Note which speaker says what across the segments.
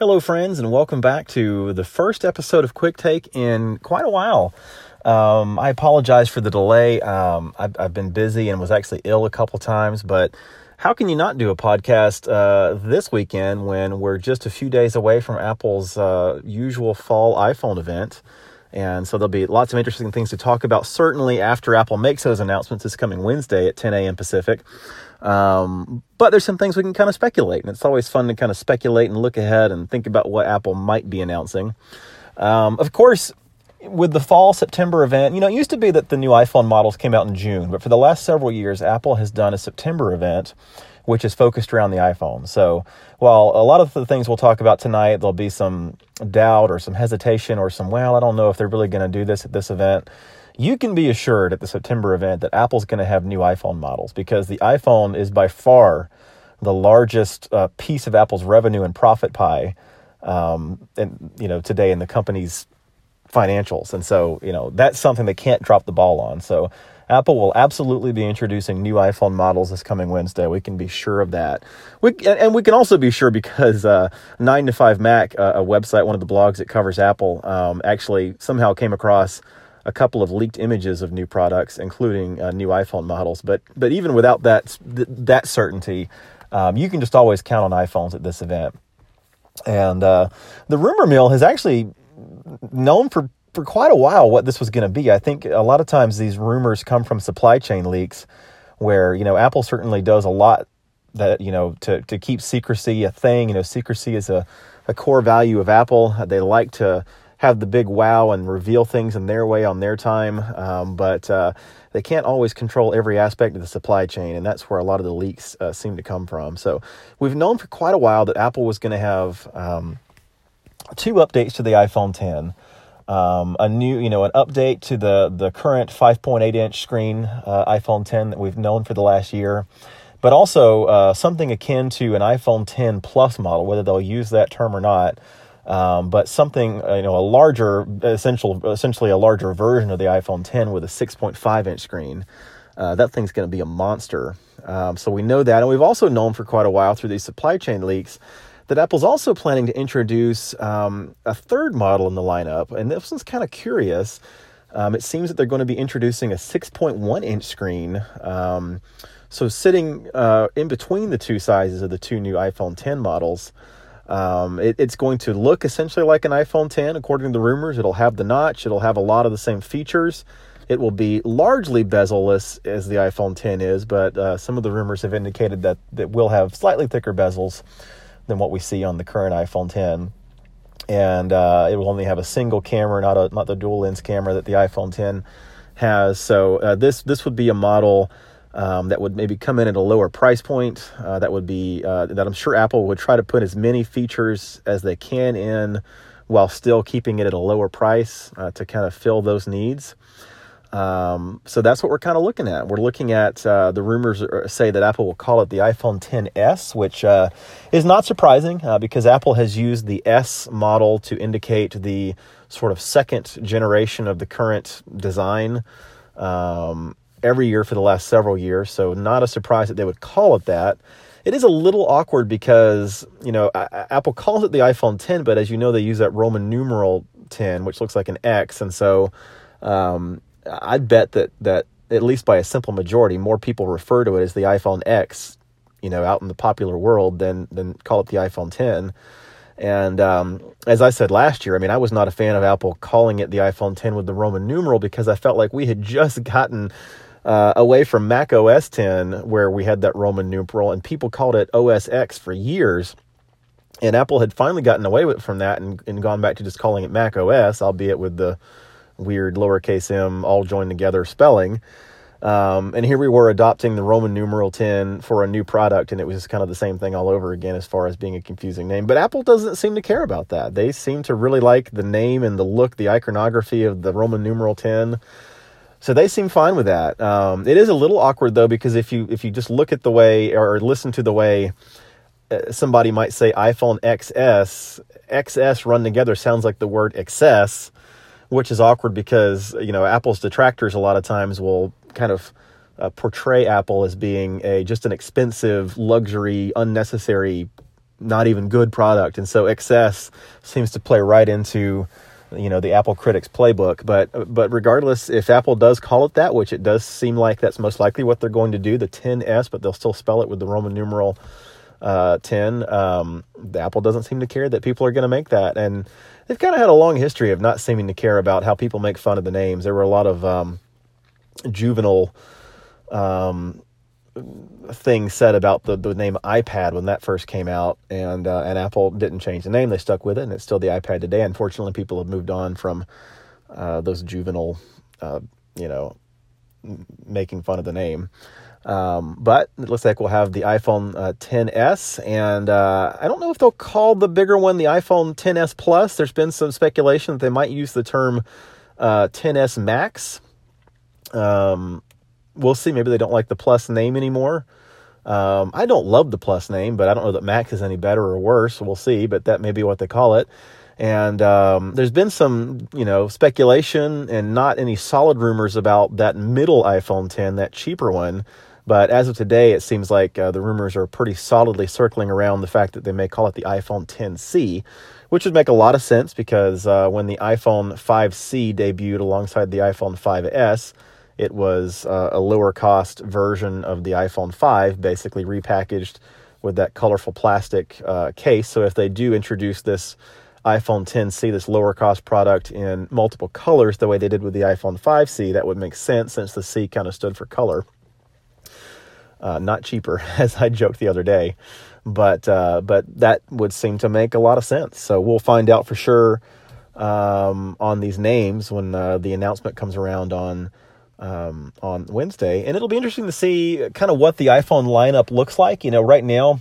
Speaker 1: Hello, friends, and welcome back to the first episode of Quick Take in quite a while. Um, I apologize for the delay. Um, I've, I've, been busy and was actually ill a couple times, but how can you not do a podcast uh, this weekend when we're just a few days away from Apple's uh, usual fall iPhone event? And so there'll be lots of interesting things to talk about, certainly after Apple makes those announcements this coming Wednesday at 10 a.m. Pacific. Um, but there's some things we can kind of speculate, and it's always fun to kind of speculate and look ahead and think about what Apple might be announcing. Um, of course, with the fall September event, you know, it used to be that the new iPhone models came out in June, but for the last several years, Apple has done a September event which is focused around the iPhone. So while a lot of the things we'll talk about tonight, there'll be some doubt or some hesitation or some, well, I don't know if they're really going to do this at this event. You can be assured at the September event that Apple's going to have new iPhone models because the iPhone is by far the largest uh, piece of Apple's revenue and profit pie, um, and you know today in the company's financials, and so you know that's something they can't drop the ball on. So Apple will absolutely be introducing new iPhone models this coming Wednesday. We can be sure of that. We, and we can also be sure because uh, 9 to 5 Mac, uh, a website, one of the blogs that covers Apple, um, actually somehow came across a couple of leaked images of new products, including uh, new iPhone models. But but even without that th- that certainty, um, you can just always count on iPhones at this event. And uh, the rumor mill has actually known for for quite a while what this was going to be. I think a lot of times these rumors come from supply chain leaks where, you know, Apple certainly does a lot that, you know, to, to keep secrecy a thing. You know, secrecy is a, a core value of Apple. They like to have the big wow and reveal things in their way on their time. Um, but uh, they can't always control every aspect of the supply chain, and that's where a lot of the leaks uh, seem to come from. So we've known for quite a while that Apple was going to have um, two updates to the iPhone 10 um, a new, you know, an update to the the current 5.8 inch screen uh, iPhone 10 that we've known for the last year, but also uh, something akin to an iPhone 10 Plus model, whether they'll use that term or not. Um, but something, uh, you know, a larger, essential, essentially a larger version of the iPhone 10 with a 6.5 inch screen. Uh, that thing's going to be a monster. Um, so we know that, and we've also known for quite a while through these supply chain leaks that Apple's also planning to introduce um, a third model in the lineup. And this one's kind of curious. Um, it seems that they're going to be introducing a 6.1 inch screen. Um, so, sitting uh, in between the two sizes of the two new iPhone 10 models, um, it, it's going to look essentially like an iPhone 10, according to the rumors. It'll have the notch, it'll have a lot of the same features. It will be largely bezel-less as the iPhone 10 is, but uh, some of the rumors have indicated that it will have slightly thicker bezels than what we see on the current iPhone 10. And uh, it will only have a single camera, not a not the dual lens camera that the iPhone 10 has. So uh, this this would be a model um, that would maybe come in at a lower price point. Uh, that would be uh, that I'm sure Apple would try to put as many features as they can in, while still keeping it at a lower price uh, to kind of fill those needs. Um, so that's what we're kind of looking at. We're looking at uh, the rumors say that Apple will call it the iPhone 10s, which uh, is not surprising uh, because Apple has used the S model to indicate the sort of second generation of the current design um, every year for the last several years. So not a surprise that they would call it that. It is a little awkward because you know Apple calls it the iPhone 10, but as you know, they use that Roman numeral 10, which looks like an X, and so um, I'd bet that that at least by a simple majority, more people refer to it as the iPhone X, you know, out in the popular world than than call it the iPhone 10. And um, as I said last year, I mean, I was not a fan of Apple calling it the iPhone 10 with the Roman numeral because I felt like we had just gotten uh, away from Mac OS 10, where we had that Roman numeral, and people called it OS X for years. And Apple had finally gotten away with, from that and, and gone back to just calling it Mac OS, albeit with the weird lowercase m all joined together spelling. Um, and here we were adopting the Roman numeral 10 for a new product, and it was just kind of the same thing all over again as far as being a confusing name. But Apple doesn't seem to care about that. They seem to really like the name and the look, the iconography of the Roman numeral 10. So they seem fine with that. Um, it is a little awkward though because if you if you just look at the way or listen to the way uh, somebody might say iPhone XS, XS run together sounds like the word excess which is awkward because you know Apple's detractors a lot of times will kind of uh, portray Apple as being a just an expensive, luxury, unnecessary not even good product. And so XS seems to play right into you know the Apple critics playbook. But but regardless, if Apple does call it that, which it does seem like that's most likely what they're going to do, the 10s, but they'll still spell it with the Roman numeral uh, 10. Um, the Apple doesn't seem to care that people are going to make that, and they've kind of had a long history of not seeming to care about how people make fun of the names. There were a lot of um, juvenile um, things said about the, the name iPad when that first came out, and uh, and Apple didn't change the name; they stuck with it, and it's still the iPad today. Unfortunately, people have moved on from uh, those juvenile, uh, you know, making fun of the name. Um, but it looks like we'll have the iPhone uh, 10s, and uh, I don't know if they'll call the bigger one the iPhone 10s Plus. There's been some speculation that they might use the term 10s uh, Max. Um, we'll see. Maybe they don't like the Plus name anymore. Um, I don't love the Plus name, but I don't know that Max is any better or worse. We'll see, but that may be what they call it. And um, there's been some, you know, speculation and not any solid rumors about that middle iPhone 10, that cheaper one. But as of today, it seems like uh, the rumors are pretty solidly circling around the fact that they may call it the iPhone 10C, which would make a lot of sense because uh, when the iPhone 5C debuted alongside the iPhone 5S, it was uh, a lower cost version of the iPhone 5, basically repackaged with that colorful plastic uh, case. So if they do introduce this iPhone 10C, this lower cost product in multiple colors, the way they did with the iPhone 5C, that would make sense since the C kind of stood for color. Uh, not cheaper, as I joked the other day, but uh, but that would seem to make a lot of sense. So we'll find out for sure um, on these names when uh, the announcement comes around on um, on Wednesday, and it'll be interesting to see kind of what the iPhone lineup looks like. You know, right now,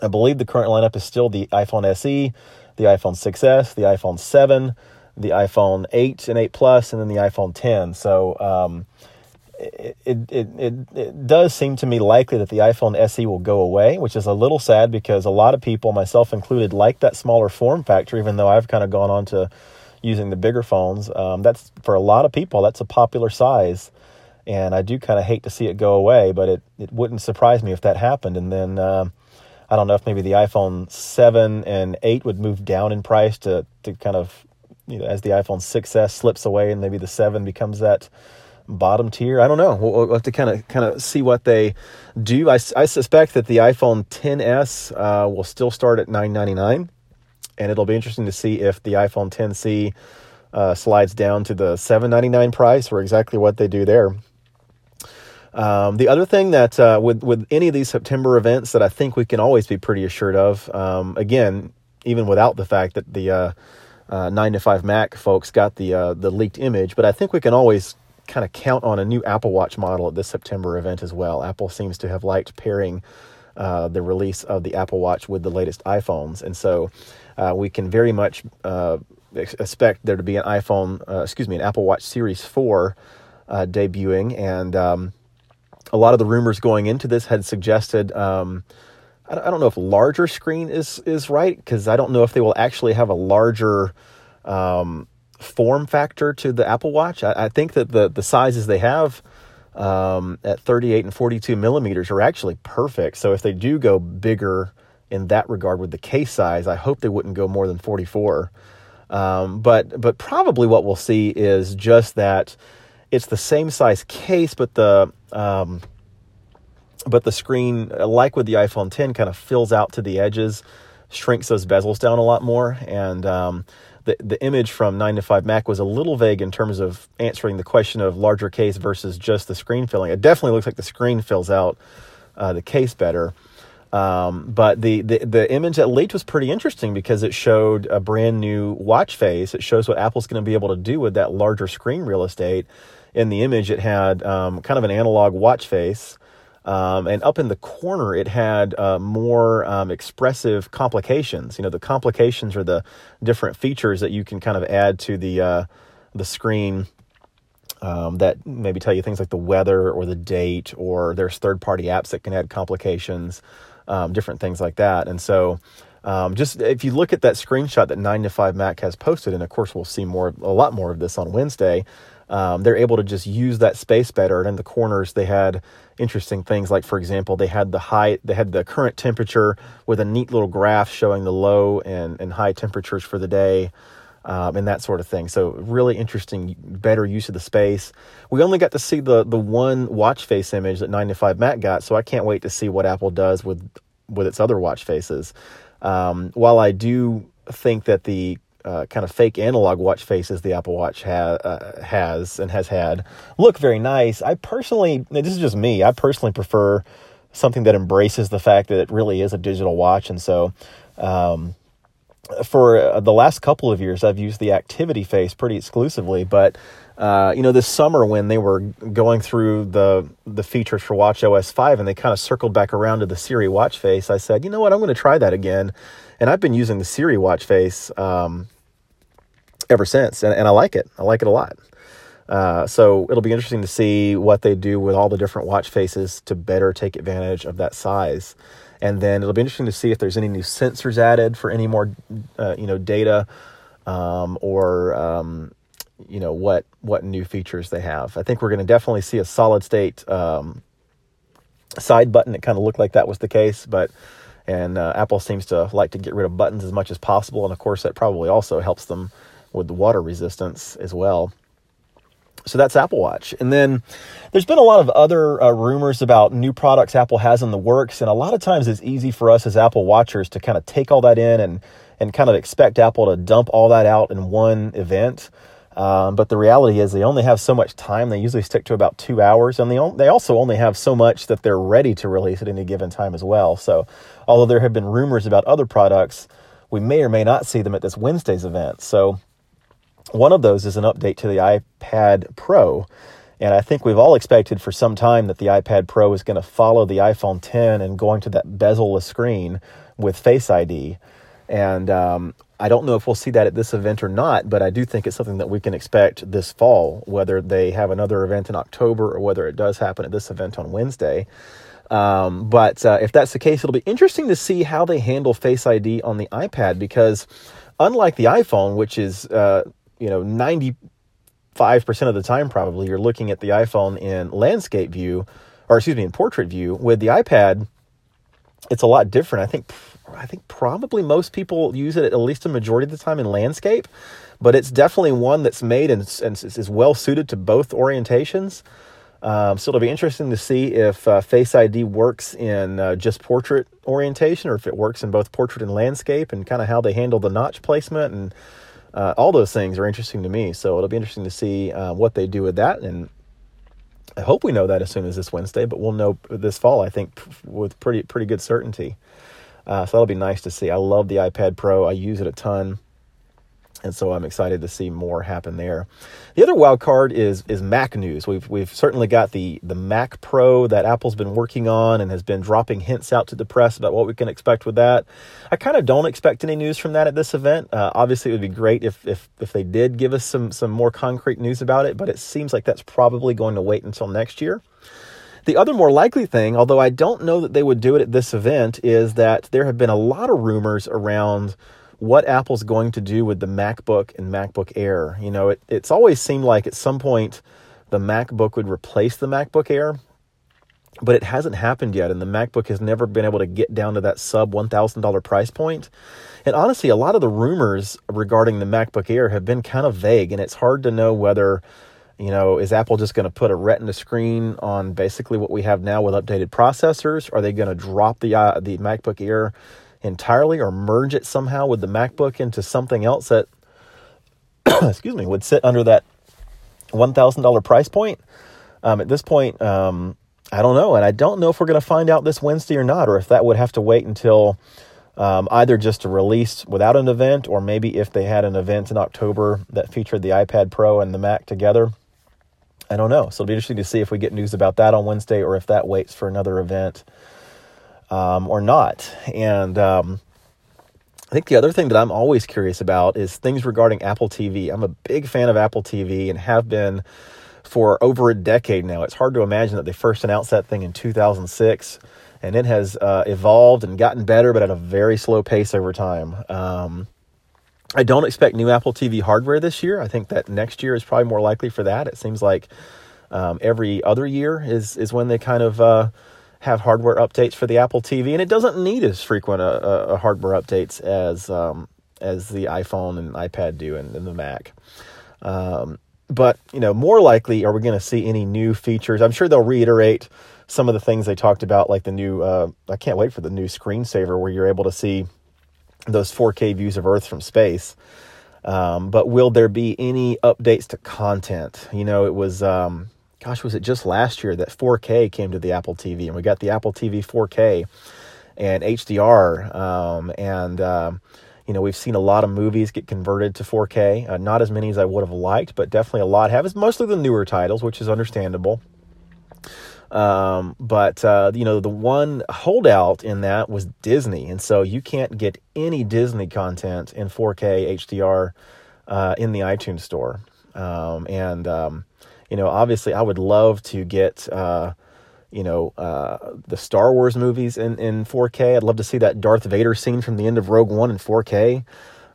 Speaker 1: I believe the current lineup is still the iPhone SE, the iPhone 6s, the iPhone 7, the iPhone 8 and 8 Plus, and then the iPhone 10. So um, it, it, it, it does seem to me likely that the iPhone SE will go away, which is a little sad because a lot of people, myself included, like that smaller form factor, even though I've kind of gone on to using the bigger phones. Um, that's for a lot of people, that's a popular size. And I do kind of hate to see it go away, but it, it wouldn't surprise me if that happened. And then uh, I don't know if maybe the iPhone 7 and 8 would move down in price to, to kind of, you know, as the iPhone 6S slips away and maybe the 7 becomes that bottom tier. I don't know. We'll, we'll have to kind of kind of see what they do. I, I suspect that the iPhone 10s uh, will still start at 999 and it'll be interesting to see if the iPhone 10c uh, slides down to the 799 price or exactly what they do there. Um, the other thing that uh, with with any of these September events that I think we can always be pretty assured of, um, again, even without the fact that the uh, uh, nine to five Mac folks got the uh, the leaked image, but I think we can always kind of count on a new Apple Watch model at this September event as well. Apple seems to have liked pairing uh, the release of the Apple Watch with the latest iPhones, and so uh, we can very much uh, expect there to be an iPhone, uh, excuse me, an Apple Watch Series 4 uh, debuting. And um, a lot of the rumors going into this had suggested, um, I, don't know if larger screen is, is right, because I don't know if they will actually have a larger um, form factor to the Apple Watch. I, I, think that the, the sizes they have um, at 38 and 42 millimeters are actually perfect. So if they do go bigger, in that regard with the case size. I hope they wouldn't go more than 44. Um, but but probably what we'll see is just that it's the same size case, but the um, but the screen, like with the iPhone 10, kind of fills out to the edges, shrinks those bezels down a lot more, and um, the the image from 9 to 5 Mac was a little vague in terms of answering the question of larger case versus just the screen filling. It definitely looks like the screen fills out uh, the case better. Um, but the, the, the image that leaked was pretty interesting because it showed a brand new watch face. It shows what Apple's going to be able to do with that larger screen real estate. In the image, it had um, kind of an analog watch face. Um, and up in the corner, it had uh, more um, expressive complications. You know, the complications are the different features that you can kind of add to the uh, the screen um, that maybe tell you things like the weather or the date, or there's third party apps that can add complications um, different things like that. And so, um, just if you look at that screenshot that 9 to 5 Mac has posted, and of course we'll see more, a lot more of this on Wednesday. Um, they're able to just use that space better. And in the corners, they had interesting things like, for example, they had the high, they had the current temperature with a neat little graph showing the low and, and high temperatures for the day. Um, and that sort of thing. So really interesting, better use of the space. We only got to see the the one watch face image that 95 Mac got, so I can't wait to see what Apple does with with its other watch faces. Um, while I do think that the uh, kind of fake analog watch faces the Apple Watch ha- uh, has and has had look very nice. I personally, this is just me, I personally prefer something that embraces the fact that it really is a digital watch. And so, um, for the last couple of years, I've used the activity face pretty exclusively. But uh, you know, this summer when they were going through the the features for watchOS five, and they kind of circled back around to the Siri watch face, I said, you know what, I'm going to try that again. And I've been using the Siri watch face um, ever since, and, and I like it. I like it a lot. Uh, so it'll be interesting to see what they do with all the different watch faces to better take advantage of that size. And then it'll be interesting to see if there's any new sensors added for any more, uh, you know, data, um, or um, you know what what new features they have. I think we're going to definitely see a solid state um, side button. It kind of looked like that was the case, but and uh, Apple seems to like to get rid of buttons as much as possible, and of course that probably also helps them with the water resistance as well. So that's Apple Watch. And then there's been a lot of other uh, rumors about new products Apple has in the works. And a lot of times it's easy for us as Apple watchers to kind of take all that in and, and kind of expect Apple to dump all that out in one event. Um, but the reality is they only have so much time. They usually stick to about two hours, and they they also only have so much that they're ready to release at any given time as well. So, although there have been rumors about other products, we may or may not see them at this Wednesday's event. So, one of those is an update to the iPad Pro. And I think we've all expected for some time that the iPad Pro is going to follow the iPhone 10 and going to that bezel-less screen with Face ID. And um, I don't know if we'll see that at this event or not, but I do think it's something that we can expect this fall, whether they have another event in October or whether it does happen at this event on Wednesday. Um, but uh, if that's the case, it'll be interesting to see how they handle Face ID on the iPad because, unlike the iPhone, which is uh, you know, 95% of the time probably you're looking at the iPhone in landscape view or excuse me, in portrait view. With the iPad, it's a lot different. I think I think probably most people use it at least a majority of the time in landscape, but it's definitely one that's made and, and is well suited to both orientations. Um, so it'll be interesting to see if uh, Face ID works in uh, just portrait orientation or if it works in both portrait and landscape and kind of how they handle the notch placement and uh, all those things are interesting to me. So it'll be interesting to see uh, what they do with that. And I hope we know that as soon as this Wednesday, but we'll know this fall, I think, with pretty, pretty good certainty. Uh, so that'll be nice to see. I love the iPad Pro. I use it a ton and so I'm excited to see more happen there. The other wild card is is Mac news. We've we've certainly got the the Mac Pro that Apple's been working on and has been dropping hints out to the press about what we can expect with that. I kind of don't expect any news from that at this event. Uh, obviously, it would be great if if if they did give us some some more concrete news about it, but it seems like that's probably going to wait until next year. The other more likely thing, although I don't know that they would do it at this event, is that there have been a lot of rumors around what Apple's going to do with the MacBook and MacBook Air. You know, it, it's always seemed like at some point the MacBook would replace the MacBook Air, but it hasn't happened yet. And the MacBook has never been able to get down to that sub $1,000 price point. And honestly, a lot of the rumors regarding the MacBook Air have been kind of vague, and it's hard to know whether. You know, is Apple just going to put a Retina screen on basically what we have now with updated processors? Are they going to drop the uh, the MacBook Air entirely or merge it somehow with the MacBook into something else that, excuse me, would sit under that $1,000 price point. Um, at this point, um, I don't know. And I don't know if we're going to find out this Wednesday or not, or if that would have to wait until um, either just a release without an event, or maybe if they had an event in October that featured the iPad Pro and the Mac together. I don't know. So it'll be interesting to see if we get news about that on Wednesday or if that waits for another event um, or not. And um, I think the other thing that I'm always curious about is things regarding Apple TV. I'm a big fan of Apple TV and have been for over a decade now. It's hard to imagine that they first announced that thing in 2006 and it has uh, evolved and gotten better, but at a very slow pace over time. Um, I don't expect new Apple TV hardware this year. I think that next year is probably more likely for that. It seems like um, every other year is is when they kind of uh, have hardware updates for the Apple TV, and it doesn't need as frequent a, a, hardware updates as um, as the iPhone and iPad do and, and the Mac. Um, but you know, more likely, are we going to see any new features? I'm sure they'll reiterate some of the things they talked about, like the new. Uh, I can't wait for the new screensaver where you're able to see those 4K views of Earth from space. Um, but will there be any updates to content? You know, it was, um, gosh, was it just last year that 4K came to the Apple TV, and we got the Apple TV 4K and HDR, um, and um, you know, we've seen a lot of movies get converted to 4K. Uh, not as many as I would have liked, but definitely a lot have. It's mostly the newer titles, which is understandable. Um, but uh, you know, the one holdout in that was Disney, and so you can't get any Disney content in 4K HDR uh, in the iTunes store. Um, and um, you know, obviously, I would love to get uh, you know, uh, the Star Wars movies in, in 4K. I'd love to see that Darth Vader scene from the end of Rogue One in 4K.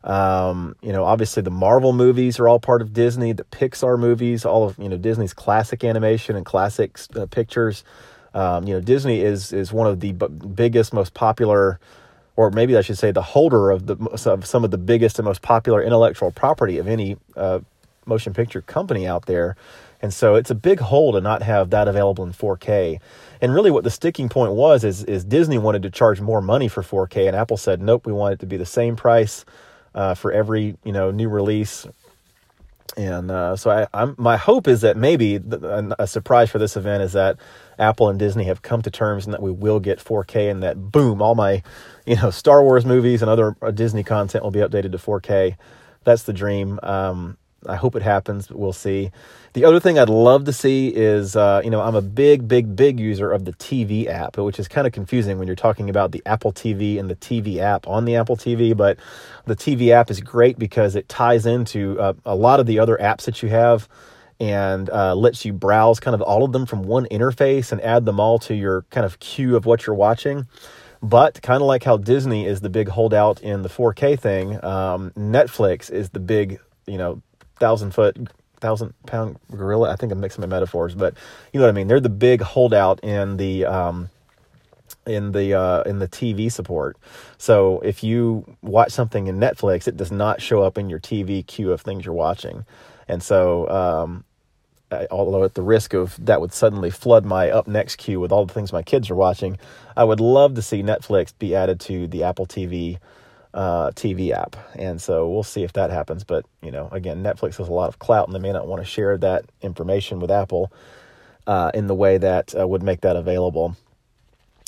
Speaker 1: Um, you know, obviously the Marvel movies are all part of Disney, the Pixar movies, all of, you know, Disney's classic animation and classic uh, pictures. Um, you know, Disney is, is one of the b- biggest, most popular, or maybe I should say the holder of the, of some of the biggest and most popular intellectual property of any, uh, motion picture company out there. And so it's a big hole to not have that available in 4K. And really what the sticking point was is, is Disney wanted to charge more money for 4K and Apple said, nope, we want it to be the same price uh, for every, you know, new release. And uh, so I, I'm, my hope is that maybe the, a, surprise for this event is that Apple and Disney have come to terms and that we will get 4K and that boom, all my, you know, Star Wars movies and other uh, Disney content will be updated to 4K. That's the dream. Um, I hope it happens, but we'll see. The other thing I'd love to see is, uh, you know, I'm a big, big, big user of the TV app, which is kind of confusing when you're talking about the Apple TV and the TV app on the Apple TV. But the TV app is great because it ties into uh, a lot of the other apps that you have and uh, lets you browse kind of all of them from one interface and add them all to your kind of queue of what you're watching. But kind of like how Disney is the big holdout in the 4K thing, um, Netflix is the big, you know, thousand foot, thousand pound gorilla. I think I'm mixing my metaphors, but you know what I mean. They're the big holdout in the um, in the uh, in the TV support. So if you watch something in Netflix, it does not show up in your TV queue of things you're watching, and so. Um, although at the risk of that would suddenly flood my up next queue with all the things my kids are watching, I would love to see Netflix be added to the Apple TV uh, TV app. And so we'll see if that happens. But, you know, again, Netflix has a lot of clout and they may not want to share that information with Apple uh, in the way that uh, would make that available.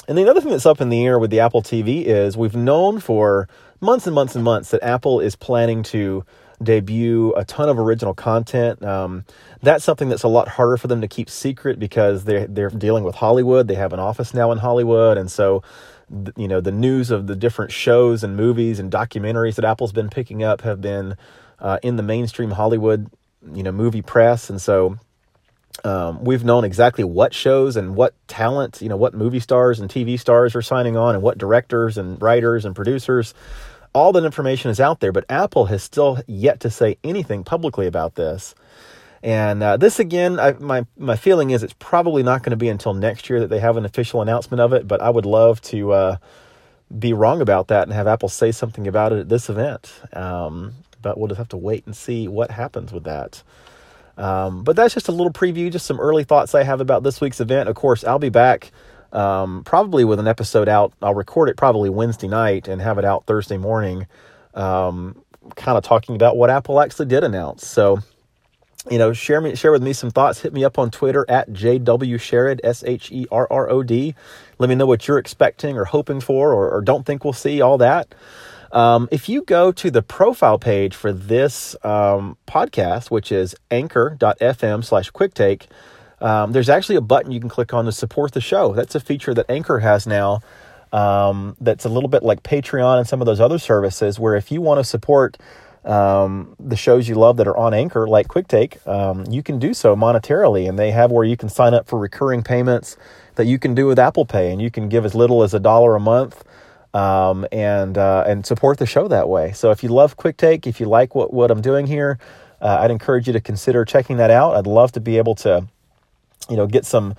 Speaker 1: And the other thing that's up in the air with the Apple TV is we've known for months and months and months that Apple is planning to debut a ton of original content. Um, that's something that's a lot harder for them to keep secret because they're they're dealing with Hollywood. They have an office now in Hollywood, and so you know the news of the different shows and movies and documentaries that Apple's been picking up have been uh, in the mainstream Hollywood you know movie press, and so um, we've known exactly what shows and what talent you know what movie stars and TV stars are signing on and what directors and writers and producers. All that information is out there, but Apple has still yet to say anything publicly about this. And uh, this again, I, my my feeling is it's probably not going to be until next year that they have an official announcement of it. But I would love to uh, be wrong about that and have Apple say something about it at this event. Um, but we'll just have to wait and see what happens with that. Um, but that's just a little preview, just some early thoughts I have about this week's event. Of course, I'll be back um, probably with an episode out. I'll record it probably Wednesday night and have it out Thursday morning, um, kind of talking about what Apple actually did announce. So you know, share me share with me some thoughts. Hit me up on Twitter at JW S H E R R O D. Let me know what you're expecting or hoping for or, or don't think we'll see, all that. Um, if you go to the profile page for this um, podcast, which is anchor.fm slash quicktake, um, there's actually a button you can click on to support the show. That's a feature that Anchor has now um, that's a little bit like Patreon and some of those other services where if you want to support um, the shows you love that are on Anchor, like QuickTake, um, you can do so monetarily. And they have where you can sign up for recurring payments that you can do with Apple Pay. And you can give as little as a dollar a month um, and uh, and support the show that way. So if you love Quick Take, if you like what what I'm doing here, uh, I'd encourage you to consider checking that out. I'd love to be able to, you know, get some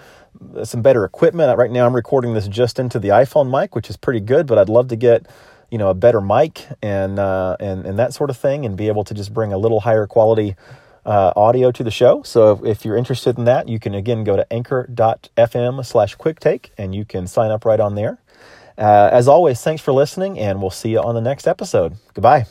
Speaker 1: some better equipment. Right now, I'm recording this just into the iPhone mic, which is pretty good, but I'd love to get you know a better mic and uh, and and that sort of thing, and be able to just bring a little higher quality. Uh, audio to the show. So if, if, you're interested in that, you can again go to anchor.fm slash quicktake and you can sign up right on there. Uh, as always, thanks for listening, and we'll see you on the next episode. Goodbye.